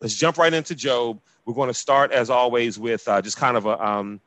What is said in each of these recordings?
let's jump right into Job. We're going to start, as always, with uh, just kind of a um,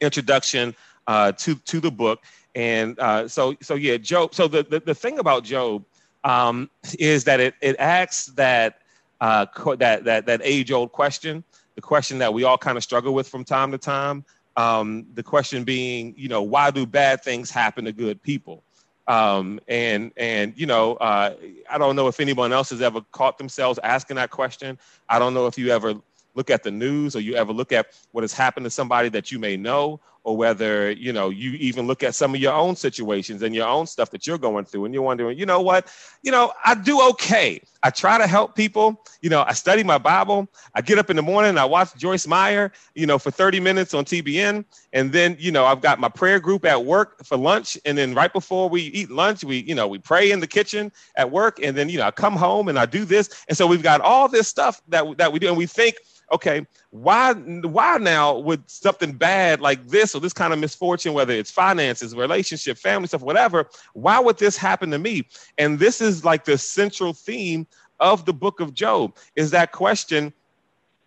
introduction uh, to to the book. And uh, so, so yeah, Job. So the the, the thing about Job um, is that it it asks that uh, that that that age old question, the question that we all kind of struggle with from time to time. Um, the question being, you know, why do bad things happen to good people? Um, and and you know, uh, I don't know if anyone else has ever caught themselves asking that question. I don't know if you ever look at the news or you ever look at what has happened to somebody that you may know or whether you know you even look at some of your own situations and your own stuff that you're going through and you're wondering you know what? You know i do okay. I try to help people. You know i study my bible. I get up in the morning i watch joyce meyer you know for 30 minutes on tbn and then you know i've got my prayer group at work for lunch. And then right before we eat lunch we you know we pray in the kitchen at work. And then you know i come home and i do this. And so we've got all this stuff that, that we do. And we think okay, why why now would something bad like this or this kind of misfortune, whether it's finances, relationship, family stuff, whatever, why would this happen to me? And this is like the central theme of the book of Job is that question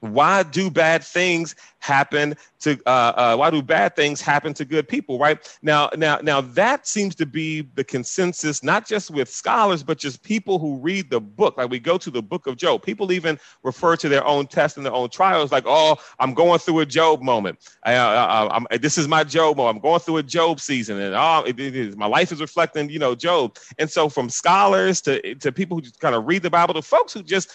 why do bad things happen to uh, uh, why do bad things happen to good people right? Now now now that seems to be the consensus not just with scholars but just people who read the book. Like we go to the book of job. People even refer to their own tests and their own trials like oh i'm going through a job moment. I, uh, this is my job moment. I'm going through a job season and oh it, it is my life is reflecting you know job. And so from scholars to to people who just kind of read the bible to folks who just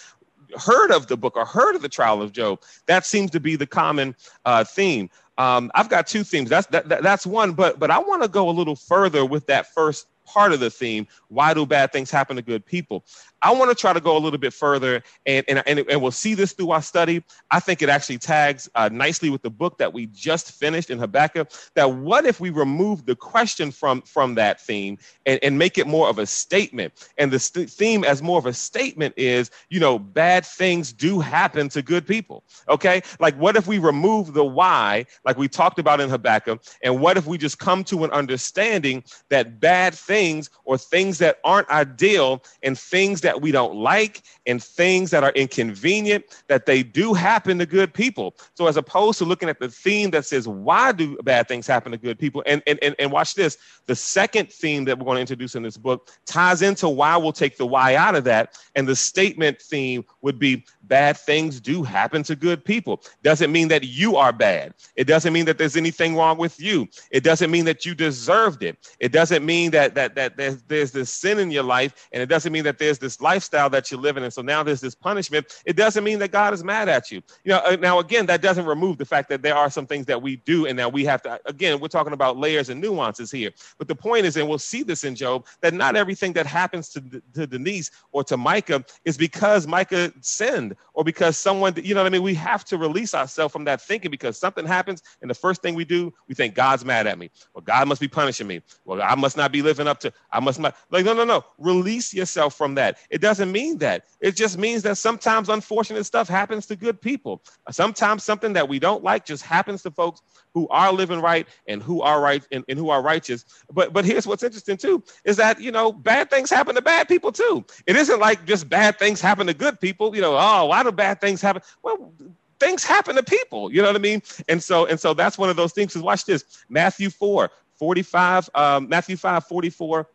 heard of the book or heard of the trial of Job. That seems to be the common uh, theme. Um, I've got two themes. That's that, that, that's one, but but I want to go a little further with that first part of the theme. Why do bad things happen to good people? I want to try to go a little bit further, and, and, and, and we'll see this through our study. I think it actually tags uh, nicely with the book that we just finished in Habakkuk. That what if we remove the question from, from that theme and, and make it more of a statement? And the st- theme, as more of a statement, is you know, bad things do happen to good people. Okay? Like, what if we remove the why, like we talked about in Habakkuk, and what if we just come to an understanding that bad things or things that aren't ideal and things that we don't like and things that are inconvenient, that they do happen to good people. So as opposed to looking at the theme that says, why do bad things happen to good people? And, and, and, and watch this. The second theme that we're going to introduce in this book ties into why we'll take the why out of that. And the statement theme would be bad things do happen to good people. Doesn't mean that you are bad. It doesn't mean that there's anything wrong with you. It doesn't mean that you deserved it. It doesn't mean that that that there's, there's this sin in your life, and it doesn't mean that there's this lifestyle that you're living, and so now there's this punishment. It doesn't mean that God is mad at you. You know, uh, now again, that doesn't remove the fact that there are some things that we do, and that we have to. Again, we're talking about layers and nuances here. But the point is, and we'll see this in Job, that not everything that happens to to Denise or to Micah is because Micah sinned or because someone, you know what I mean? We have to release ourselves from that thinking because something happens and the first thing we do, we think God's mad at me. Well, God must be punishing me. Well, I must not be living up to, I must not, like, no, no, no. Release yourself from that. It doesn't mean that. It just means that sometimes unfortunate stuff happens to good people. Sometimes something that we don't like just happens to folks who are living right and who are right and, and who are righteous. But but here's what's interesting too is that you know bad things happen to bad people too. It isn't like just bad things happen to good people. You know, oh, why do bad things happen? Well, things happen to people. You know what I mean? And so and so that's one of those things. Because watch this, Matthew 4, 45, um, Matthew 5, 44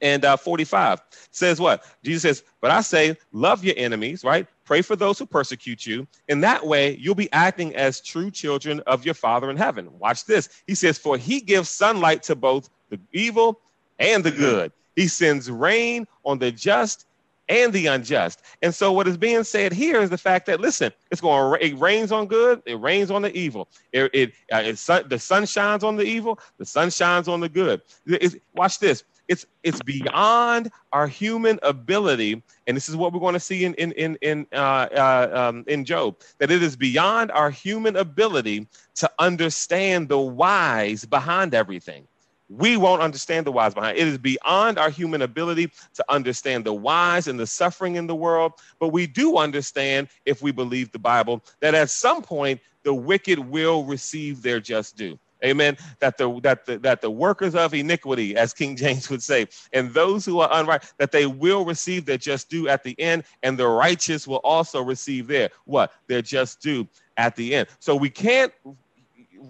and uh, 45 says what? Jesus says, But I say, love your enemies, right? Pray for those who persecute you. In that way, you'll be acting as true children of your Father in heaven. Watch this. He says, For he gives sunlight to both the evil and the good. He sends rain on the just and the unjust. And so, what is being said here is the fact that listen, it's going. It rains on good. It rains on the evil. It, it, uh, it sun, the sun shines on the evil. The sun shines on the good. It, watch this it's it's beyond our human ability and this is what we're going to see in in in in, uh, uh, um, in job that it is beyond our human ability to understand the whys behind everything. We won't understand the whys behind it is beyond our human ability to understand the whys and the suffering in the world but we do understand if we believe the bible that at some point the wicked will receive their just due Amen. That the that the that the workers of iniquity, as King James would say, and those who are unright, that they will receive their just due at the end, and the righteous will also receive their what? Their just due at the end. So we can't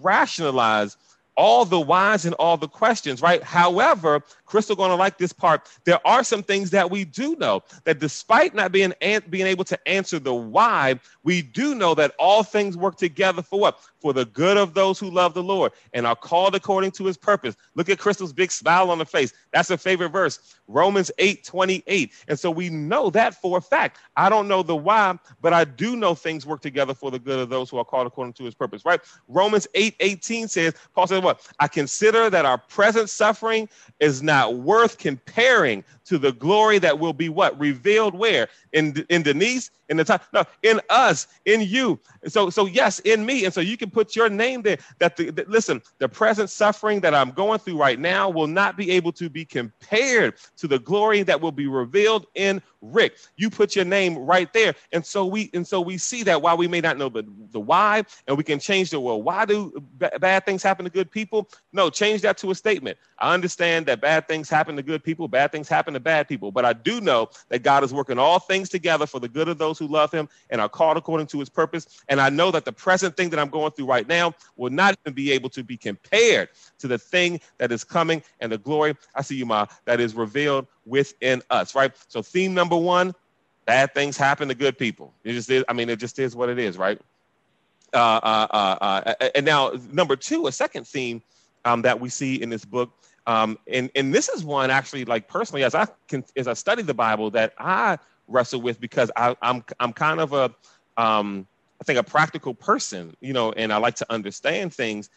rationalize all the whys and all the questions, right? However, Crystal going to like this part. There are some things that we do know that despite not being an- being able to answer the why, we do know that all things work together for what? For the good of those who love the Lord and are called according to his purpose. Look at Crystal's big smile on the face. That's a favorite verse, Romans 8 28. And so we know that for a fact. I don't know the why, but I do know things work together for the good of those who are called according to his purpose, right? Romans 8 18 says, Paul says, What? I consider that our present suffering is not worth comparing to the glory that will be what? Revealed where? In in Denise? In the time? No in us in you. So so yes in me. And so you can put your name there. That the that, listen the present suffering that I'm going through right now will not be able to be compared to the glory that will be revealed in Rick. You put your name right there. And so we and so we see that while we may not know the the why and we can change the well why do b- bad things happen to good people? No change that to a statement. I understand that bad things happen to good people bad things happen bad people. But I do know that God is working all things together for the good of those who love him and are called according to his purpose. And I know that the present thing that I'm going through right now will not even be able to be compared to the thing that is coming and the glory, I see you, Ma, that is revealed within us, right? So, theme number one bad things happen to good people. It just is, I mean, it just is what it is, right? Uh, uh, uh, uh and now, number two, a second theme um, that we see in this book um, and and this is one actually, like personally, as I can as I study the Bible, that I wrestle with because I, I'm I'm kind of a um, I think a practical person, you know, and I like to understand things.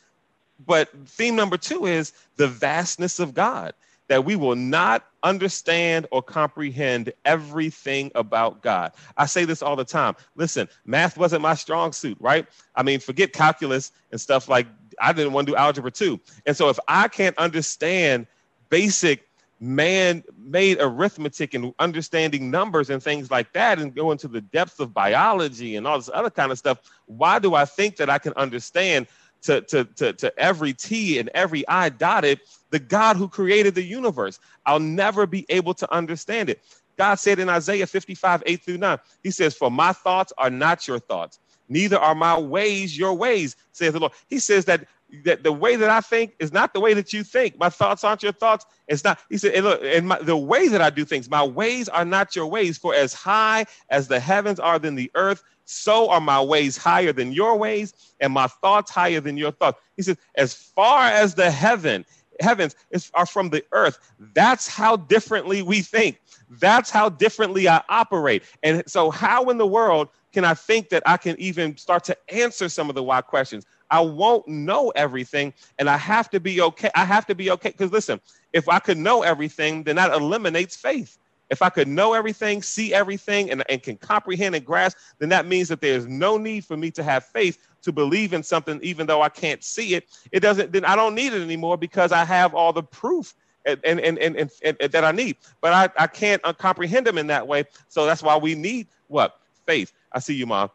But theme number two is the vastness of God, that we will not understand or comprehend everything about God. I say this all the time. Listen, math wasn't my strong suit, right? I mean, forget calculus and stuff like I didn't want to do algebra two. And so if I can't understand basic man made arithmetic and understanding numbers and things like that and go into the depths of biology and all this other kind of stuff, why do I think that I can understand to, to, to, to every T and every I dotted the God who created the universe? I'll never be able to understand it. God said in Isaiah 55, 8 through 9, He says, For my thoughts are not your thoughts neither are my ways your ways, says the Lord. He says that that the way that I think is not the way that you think. My thoughts aren't your thoughts. It's not. He said, and look, and my, the way that I do things, my ways are not your ways. For as high as the heavens are than the earth, so are my ways higher than your ways, and my thoughts higher than your thoughts. He says, as far as the heaven heavens is, are from the earth. That's how differently we think. That's how differently I operate. And so, how in the world can I think that I can even start to answer some of the why questions? I won't know everything, and I have to be okay. I have to be okay because listen, if I could know everything, then that eliminates faith. If I could know everything, see everything, and, and can comprehend and grasp, then that means that there's no need for me to have faith to believe in something, even though I can't see it. It doesn't. Then I don't need it anymore because I have all the proof and, and, and, and, and that I need. But I, I can't comprehend them in that way. So that's why we need what faith. I see you, Mom.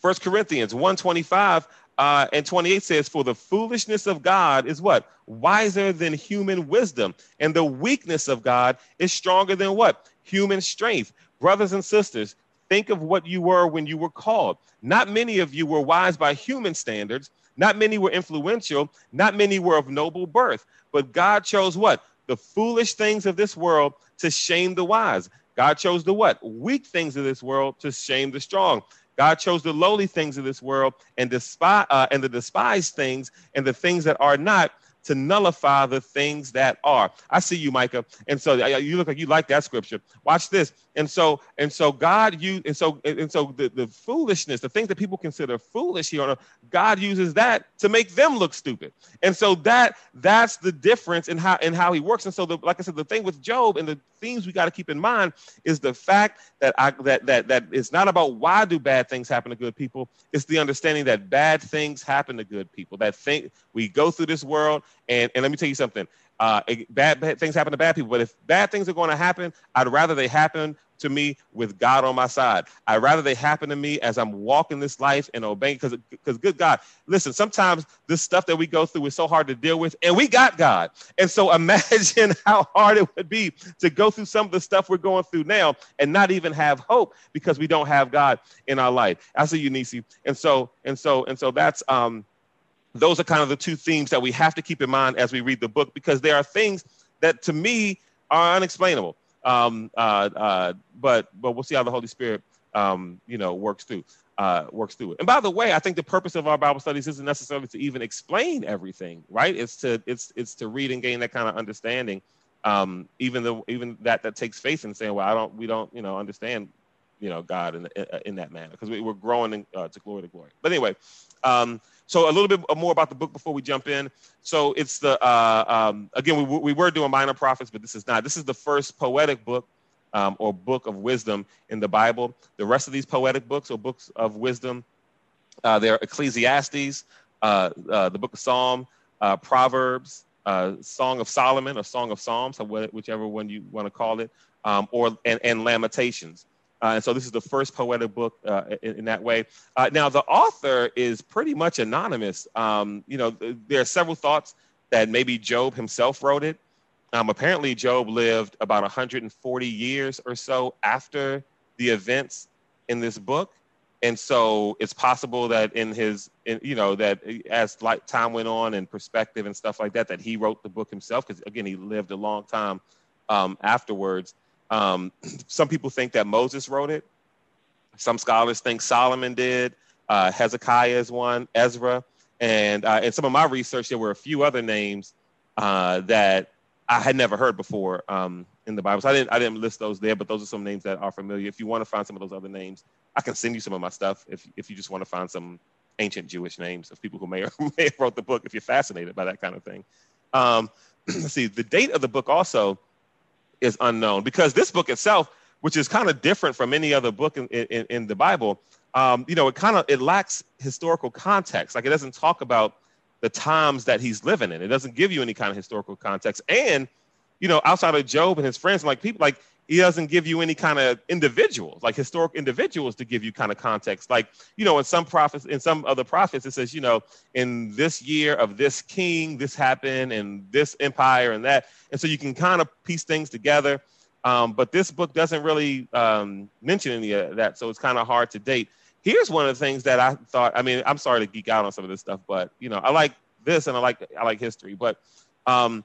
First Corinthians 125 uh, and 28 says, For the foolishness of God is what? Wiser than human wisdom. And the weakness of God is stronger than what? Human strength. Brothers and sisters, think of what you were when you were called. Not many of you were wise by human standards. Not many were influential. Not many were of noble birth. But God chose what? The foolish things of this world to shame the wise. God chose the what? Weak things of this world to shame the strong. God chose the lowly things of this world and despise uh, and the despised things and the things that are not to nullify the things that are. I see you, Micah. And so you look like you like that scripture. Watch this. And so and so God you and so and so the, the foolishness, the things that people consider foolish here, God uses that to make them look stupid. And so that that's the difference in how in how he works. And so the, like I said, the thing with Job and the themes we got to keep in mind is the fact that I that that that it's not about why do bad things happen to good people. It's the understanding that bad things happen to good people. That thing we go through this world and, and let me tell you something. Uh, bad, bad things happen to bad people, but if bad things are going to happen, I'd rather they happen to me with God on my side. I'd rather they happen to me as I'm walking this life and obeying. Because, because good God, listen, sometimes this stuff that we go through is so hard to deal with, and we got God. And so imagine how hard it would be to go through some of the stuff we're going through now and not even have hope because we don't have God in our life. I see you, Nisi. And so, and so, and so that's um those are kind of the two themes that we have to keep in mind as we read the book because there are things that to me are unexplainable. Um, uh, uh, but but we'll see how the Holy Spirit um, you know works through uh, works through it. And by the way, I think the purpose of our Bible studies isn't necessarily to even explain everything, right? It's to it's it's to read and gain that kind of understanding. Um, even though even that that takes faith in saying, well, I don't we don't you know understand you know God in in that manner because we, are growing in, uh, to glory to glory. But anyway, um, so a little bit more about the book before we jump in. So it's the uh, um, again we, we were doing minor prophets, but this is not. This is the first poetic book um, or book of wisdom in the Bible. The rest of these poetic books or books of wisdom, uh, they're Ecclesiastes, uh, uh, the book of Psalm, uh, Proverbs, uh, Song of Solomon, or Song of Psalms, whichever one you want to call it, um, or and, and Lamentations. Uh, and so this is the first poetic book uh, in, in, that way. Uh, now, the author is pretty much anonymous. Um, you know, there are several thoughts that maybe Job himself wrote it. Um, apparently, Job lived about 140 years or so after the events in this book. And so it's possible that in his, in, you know, that as like time went on and perspective and stuff like that, that he wrote the book himself because again, he lived a long time um, afterwards. Um, some people think that Moses wrote it. Some scholars think Solomon did. Uh, Hezekiah is one, Ezra. And uh, in some of my research, there were a few other names uh, that I had never heard before um, in the Bible. So I didn't, I didn't list those there, but those are some names that are familiar. If you want to find some of those other names, I can send you some of my stuff if, if you just want to find some ancient Jewish names of people who may, or may have wrote the book if you're fascinated by that kind of thing. Um, let's see, the date of the book also is unknown because this book itself, which is kind of different from any other book in, in, in the Bible, um, you know, it kind of it lacks historical context. Like it doesn't talk about the times that he's living in. It doesn't give you any kind of historical context. And you know, outside of Job and his friends, like people like he doesn't give you any kind of individuals, like historic individuals to give you kind of context. Like, you know, in some prophets, in some other prophets, it says, you know, in this year of this king, this happened, and this empire and that. And so you can kind of piece things together. Um, but this book doesn't really um, mention any of that. So it's kind of hard to date. Here's one of the things that I thought, I mean, I'm sorry to geek out on some of this stuff, but, you know, I like this and I like, I like history, but, um,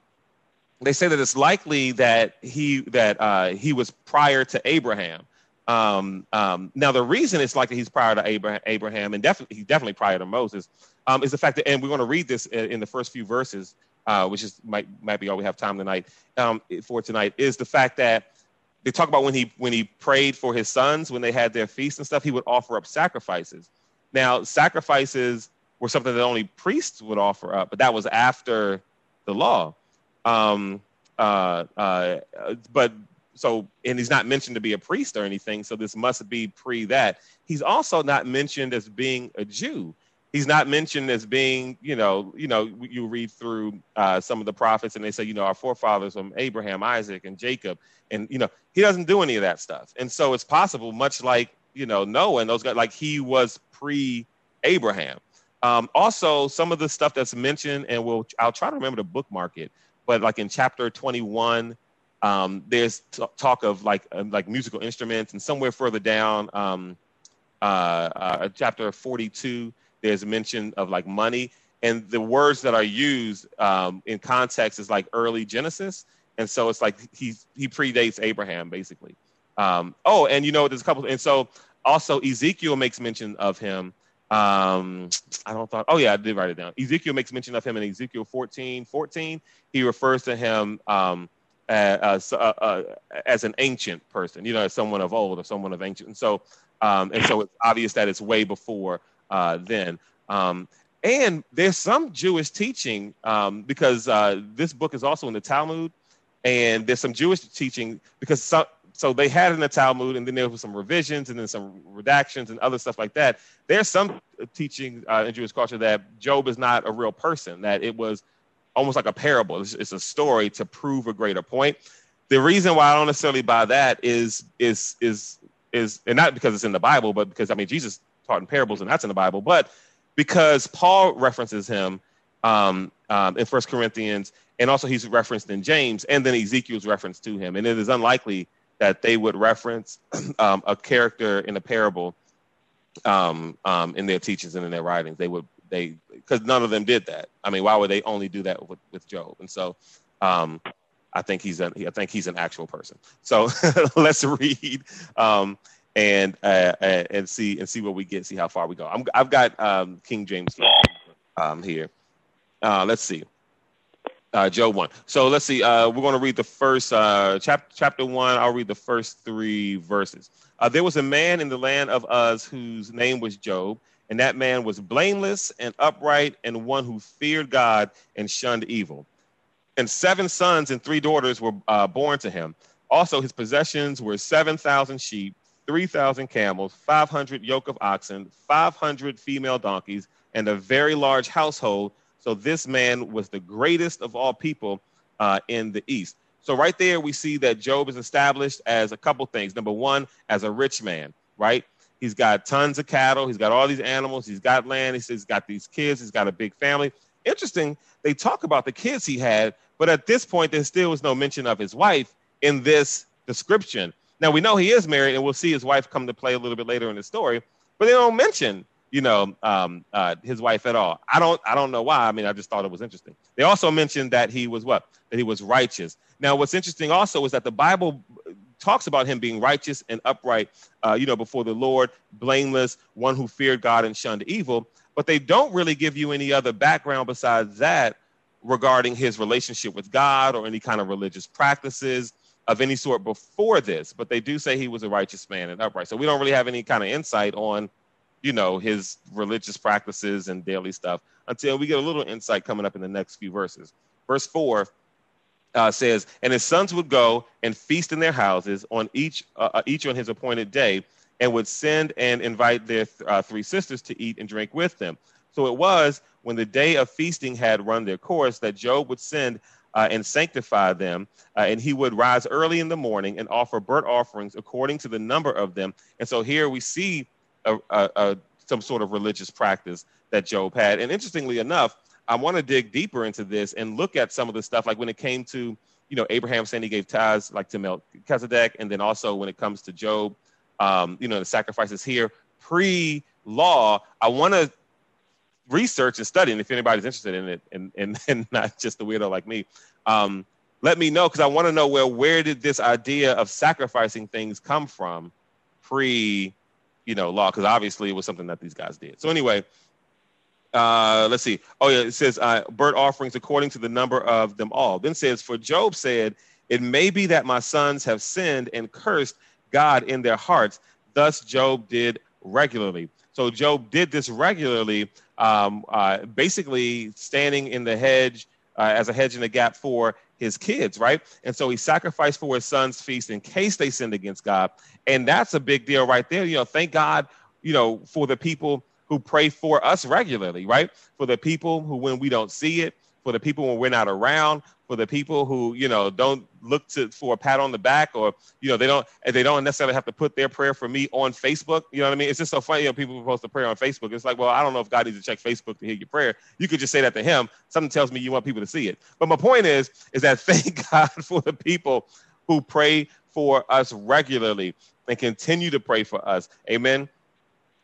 they say that it's likely that he that uh, he was prior to Abraham. Um, um, now, the reason it's likely he's prior to Abraham, and definitely he's definitely prior to Moses, um, is the fact that, and we're going to read this in, in, the first few verses, uh, which is might might be all we have time tonight um, for tonight, is the fact that they talk about when he when he prayed for his sons when they had their feasts and stuff, he would offer up sacrifices. Now, sacrifices were something that only priests would offer up, but that was after the law. Um, uh, uh, but so, and he's not mentioned to be a priest or anything. So this must be pre that. He's also not mentioned as being a Jew. He's not mentioned as being, you know, you know, you read through uh, some of the prophets and they say, you know, our forefathers from Abraham, Isaac, and Jacob, and you know, he doesn't do any of that stuff. And so it's possible, much like you know Noah and those guys, like he was pre Abraham. Um, also, some of the stuff that's mentioned, and we'll I'll try to remember to bookmark it but like in chapter 21 um, there's t- talk of like uh, like musical instruments and somewhere further down um, uh, uh, chapter 42 there's mention of like money. And the words that are used um, in context is like early genesis. And so it's like he's he predates abraham basically. Um, oh and you know there's a couple and so also ezekiel makes mention of him um, I don't thought, oh yeah, I did write it down. Ezekiel makes mention of him in Ezekiel 14, 14. He refers to him um, as, uh, uh, as an ancient person, you know, as someone of old or someone of ancient. And so, um, and so it's obvious that it's way before uh, then. Um, and there's some Jewish teaching um, because uh, this book is also in the Talmud, and there's some Jewish teaching because some, so they had in the Talmud, and then there was some revisions, and then some redactions and other stuff like that. There's some teaching uh, in Jewish culture that Job is not a real person; that it was almost like a parable. It's, it's a story to prove a greater point. the reason why I don't necessarily buy that is is is is and not because it's in the Bible, but because I mean Jesus taught in parables and that's in the Bible, but because Paul references him um, um, in First Corinthians, and also he's referenced in James, and then Ezekiel's reference to him, and it is unlikely that they would reference um, a character in a parable um, um, in their teachings and in their writings. They would they because none of them did that. I mean, why would they only do that with, with Job? And so um, I think he's an I think he's an actual person. So let's read um, and uh, and see and see what we get. See how far we go. i have got um, King James um, here. Uh, let's see. Uh, Job one. So let's see. Uh, we're going to read the first uh, chapter. Chapter one. I'll read the first three verses. Uh, there was a man in the land of Uz whose name was Job, and that man was blameless and upright, and one who feared God and shunned evil. And seven sons and three daughters were uh, born to him. Also, his possessions were seven thousand sheep, three thousand camels, five hundred yoke of oxen, five hundred female donkeys, and a very large household so this man was the greatest of all people uh, in the East. So right there, we see that Job is established as a couple things. Number one, as a rich man, right? He's got tons of cattle. He's got all these animals. He's got land. He says he's got these kids. He's got a big family. Interesting. They talk about the kids he had, but at this point, there still was no mention of his wife in this description. Now we know he is married, and we'll see his wife come to play a little bit later in the story, but they don't mention you know, um, uh, his wife at all. I don't, I don't know why. I mean, I just thought it was interesting. They also mentioned that he was what? That he was righteous. Now, what's interesting also is that the Bible talks about him being righteous and upright, uh, you know, before the Lord, blameless, one who feared God and shunned evil. But they don't really give you any other background besides that regarding his relationship with God or any kind of religious practices of any sort before this. But they do say he was a righteous man and upright. So we don't really have any kind of insight on you know, his religious practices and daily stuff until we get a little insight coming up in the next few verses. Verse 4 uh, says, And his sons would go and feast in their houses on each, uh, uh each on his appointed day, and would send and invite their th- uh, three sisters to eat and drink with them. So it was when the day of feasting had run their course that Job would send uh, and sanctify them. Uh, and he would rise early in the morning and offer burnt offerings according to the number of them. And so here we see a, a, a, some sort of religious practice that Job had. And interestingly enough, I want to dig deeper into this and look at some of the stuff, like when it came to, you know, Abraham saying he gave tithes like to Melchizedek, and then also when it comes to Job, um, you know, the sacrifices here pre-law. I want to research and study, and if anybody's interested in it, and and, and not just a weirdo like me, um, let me know because I want to know where where did this idea of sacrificing things come from pre you know, law because obviously it was something that these guys did. So anyway, uh, let's see. Oh yeah, it says uh, burnt offerings according to the number of them all. Then says, for Job said, it may be that my sons have sinned and cursed God in their hearts. Thus Job did regularly. So Job did this regularly, um, uh, basically standing in the hedge uh, as a hedge in the gap for his kids, right? And so he sacrificed for his son's feast in case they sinned against God. And that's a big deal right there. You know, thank God, you know, for the people who pray for us regularly, right? For the people who, when we don't see it, for the people when we're not around, for the people who you know don't look to for a pat on the back or you know they don't they don't necessarily have to put their prayer for me on Facebook. You know what I mean? It's just so funny. You know, people post a prayer on Facebook. It's like, well, I don't know if God needs to check Facebook to hear your prayer. You could just say that to Him. Something tells me you want people to see it. But my point is, is that thank God for the people who pray for us regularly and continue to pray for us. Amen.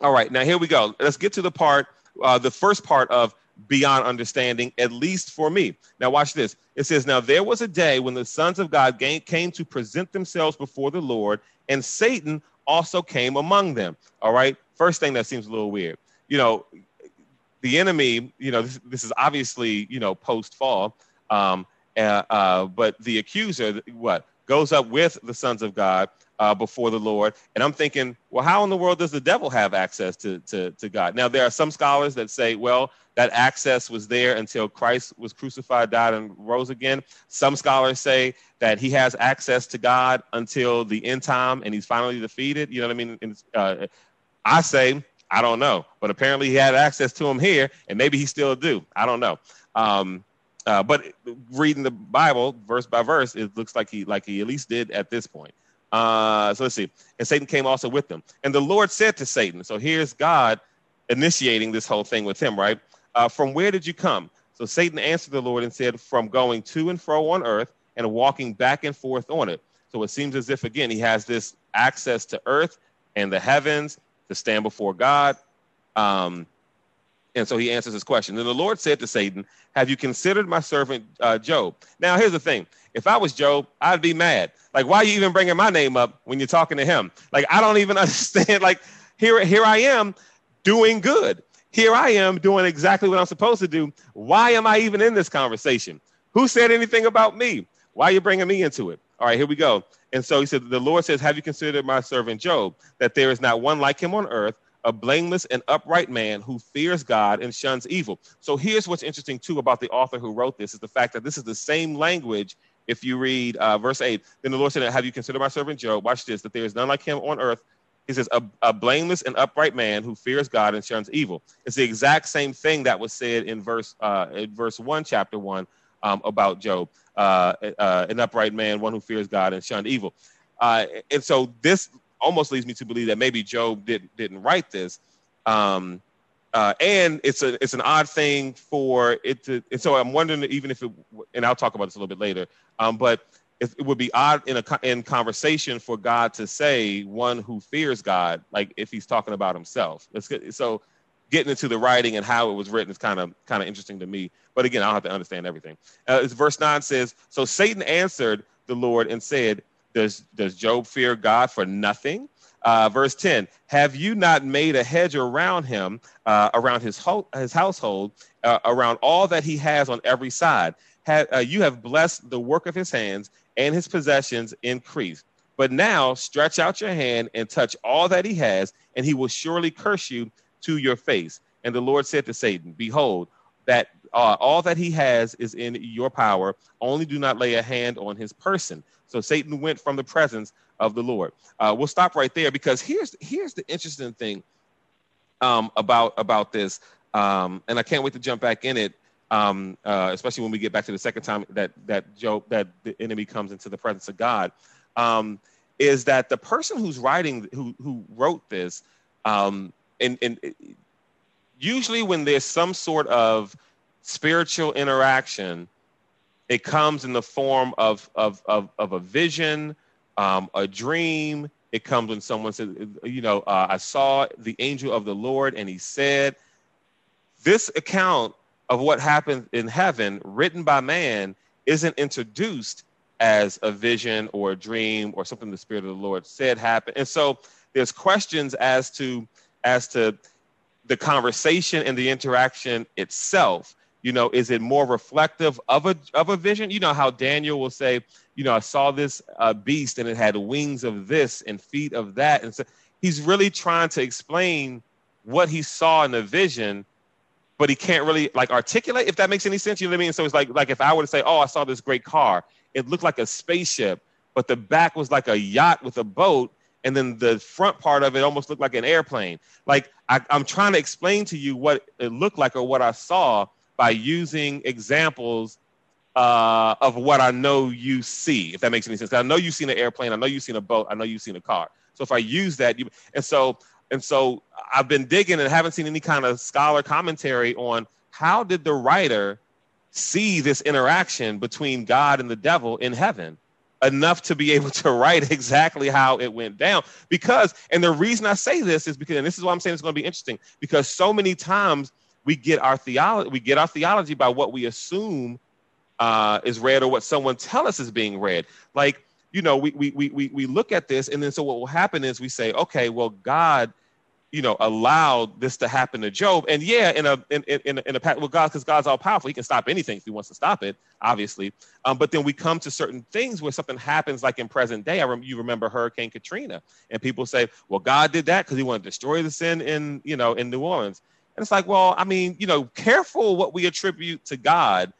All right, now here we go. Let's get to the part, uh, the first part of beyond understanding, at least for me. Now, watch this. It says, Now there was a day when the sons of God came to present themselves before the Lord, and Satan also came among them. All right. First thing that seems a little weird. You know, the enemy, you know, this, this is obviously, you know, post fall. Um, uh, uh, but the accuser, what, goes up with the sons of God uh, before the Lord. And I'm thinking, well, how in the world does the devil have access to, to, to God? Now, there are some scholars that say, well, that access was there until Christ was crucified, died, and rose again. Some scholars say that he has access to God until the end time and he's finally defeated. You know what I mean? And, uh, I say, I don't know, but apparently he had access to him here, and maybe he still do. I don't know. Um, uh, but reading the Bible verse by verse, it looks like he like he at least did at this point. Uh, so let's see. And Satan came also with them. And the Lord said to Satan, so here's God initiating this whole thing with him, right? Uh, from where did you come? So Satan answered the Lord and said, From going to and fro on earth and walking back and forth on it. So it seems as if, again, he has this access to earth and the heavens to stand before God. Um, and so he answers his question. And the Lord said to Satan, Have you considered my servant uh, Job? Now, here's the thing if I was Job, I'd be mad. Like, why are you even bringing my name up when you're talking to him? Like, I don't even understand. Like, here, here I am doing good. Here I am doing exactly what I'm supposed to do. Why am I even in this conversation? Who said anything about me? Why are you bringing me into it? All right, here we go. And so he said, The Lord says, Have you considered my servant Job, that there is not one like him on earth, a blameless and upright man who fears God and shuns evil? So here's what's interesting, too, about the author who wrote this is the fact that this is the same language. If you read uh, verse 8, then the Lord said, Have you considered my servant Job? Watch this, that there is none like him on earth. He says, a, a blameless and upright man who fears God and shuns evil. It's the exact same thing that was said in verse uh, in verse 1, chapter 1, um, about Job. Uh, uh, an upright man, one who fears God and shunned evil. Uh, and so this almost leads me to believe that maybe Job didn't didn't write this. Um, uh, and it's a it's an odd thing for it to. And so I'm wondering even if it. And I'll talk about this a little bit later. Um, but it, it would be odd in a in conversation for God to say one who fears God, like if He's talking about Himself. Let's so getting into the writing and how it was written is kind of kind of interesting to me. But again, I don't have to understand everything. Uh, verse nine says, "So Satan answered the Lord and said, Does does Job fear God for nothing?" Uh, verse 10 Have you not made a hedge around him, uh, around his, ho- his household, uh, around all that he has on every side? Have, uh, you have blessed the work of his hands, and his possessions increase. But now stretch out your hand and touch all that he has, and he will surely curse you to your face. And the Lord said to Satan, Behold, that uh, all that he has is in your power. Only do not lay a hand on his person. So Satan went from the presence of the Lord. Uh, we'll stop right there because here's here's the interesting thing um, about about this, um, and I can't wait to jump back in it. Um, uh, especially when we get back to the second time that that Job that the enemy comes into the presence of God, um, is that the person who's writing who who wrote this um, and, and usually when there's some sort of spiritual interaction, it comes in the form of, of, of, of a vision, um, a dream. It comes when someone says, you know, uh, I saw the angel of the Lord and he said, this account of what happened in heaven, written by man, isn't introduced as a vision or a dream or something the Spirit of the Lord said happened. And so there's questions as to as to the conversation and the interaction itself you know is it more reflective of a of a vision? You know how daniel will say you know i saw this uh, beast and it had wings of this and feet of that. And so he's really trying to explain what he saw in the vision but he can't really like articulate if that makes any sense. You know what i mean? So it's like like if i were to say oh i saw this great car it looked like a spaceship but the back was like a yacht with a boat and then the front part of it almost looked like an airplane. Like I, am trying to explain to you what it looked like or what I saw by using examples uh, of what I know you see, if that makes any sense. I know you've seen an airplane, I know you've seen a boat, I know you've seen a car. So if I use that, you, and so and so I've been digging and haven't seen any kind of scholar commentary on how did the writer see this interaction between God and the devil in heaven enough to be able to write exactly how it went down. Because, and the reason I say this is because, and this is why I'm saying it's going to be interesting, because so many times we get our theology, we get our theology by what we assume uh, is read or what someone tell us is being read. Like, you know, we, we, we, we look at this, and then so what will happen is we say, okay, well, God you know, allowed this to happen to Job. And yeah, in a in in in a well, God, because God's all powerful, He can stop anything if He wants to stop it, obviously. Um, but then we come to certain things where something happens, like in present day. I rem- you remember Hurricane Katrina, and people say, well, God did that because He wanted to destroy the sin in you know in New Orleans. And it's like, well, I mean, you know, careful what we attribute to God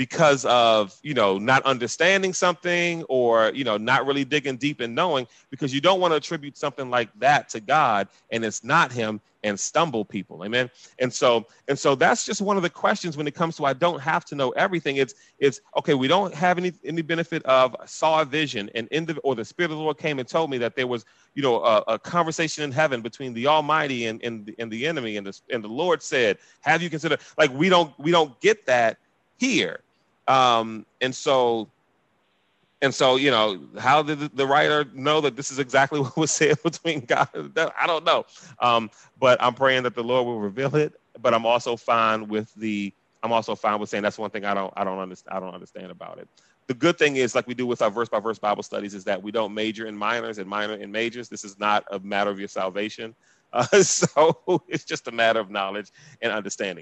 because of you know not understanding something or you know not really digging deep and knowing because you don't want to attribute something like that to god and it's not him and stumble people. Amen? And so and so that's just one of the questions when it comes to i don't have to know everything. It's it's okay we don't have any any benefit of saw a vision and in the or the spirit of the lord came and told me that there was you know a, a conversation in heaven between the almighty and and the, and the enemy. And the and the lord said have you considered? Like we don't we don't get that here um, and so, and so, you know, how did the writer know that this is exactly what was said between God? I don't know. Um, but I'm praying that the Lord will reveal it. But I'm also fine with the. I'm also fine with saying that's one thing I don't. I don't understand. I don't understand about it. The good thing is, like we do with our verse by verse Bible studies, is that we don't major in minors and minor in majors. This is not a matter of your salvation. Uh, so it's just a matter of knowledge and understanding.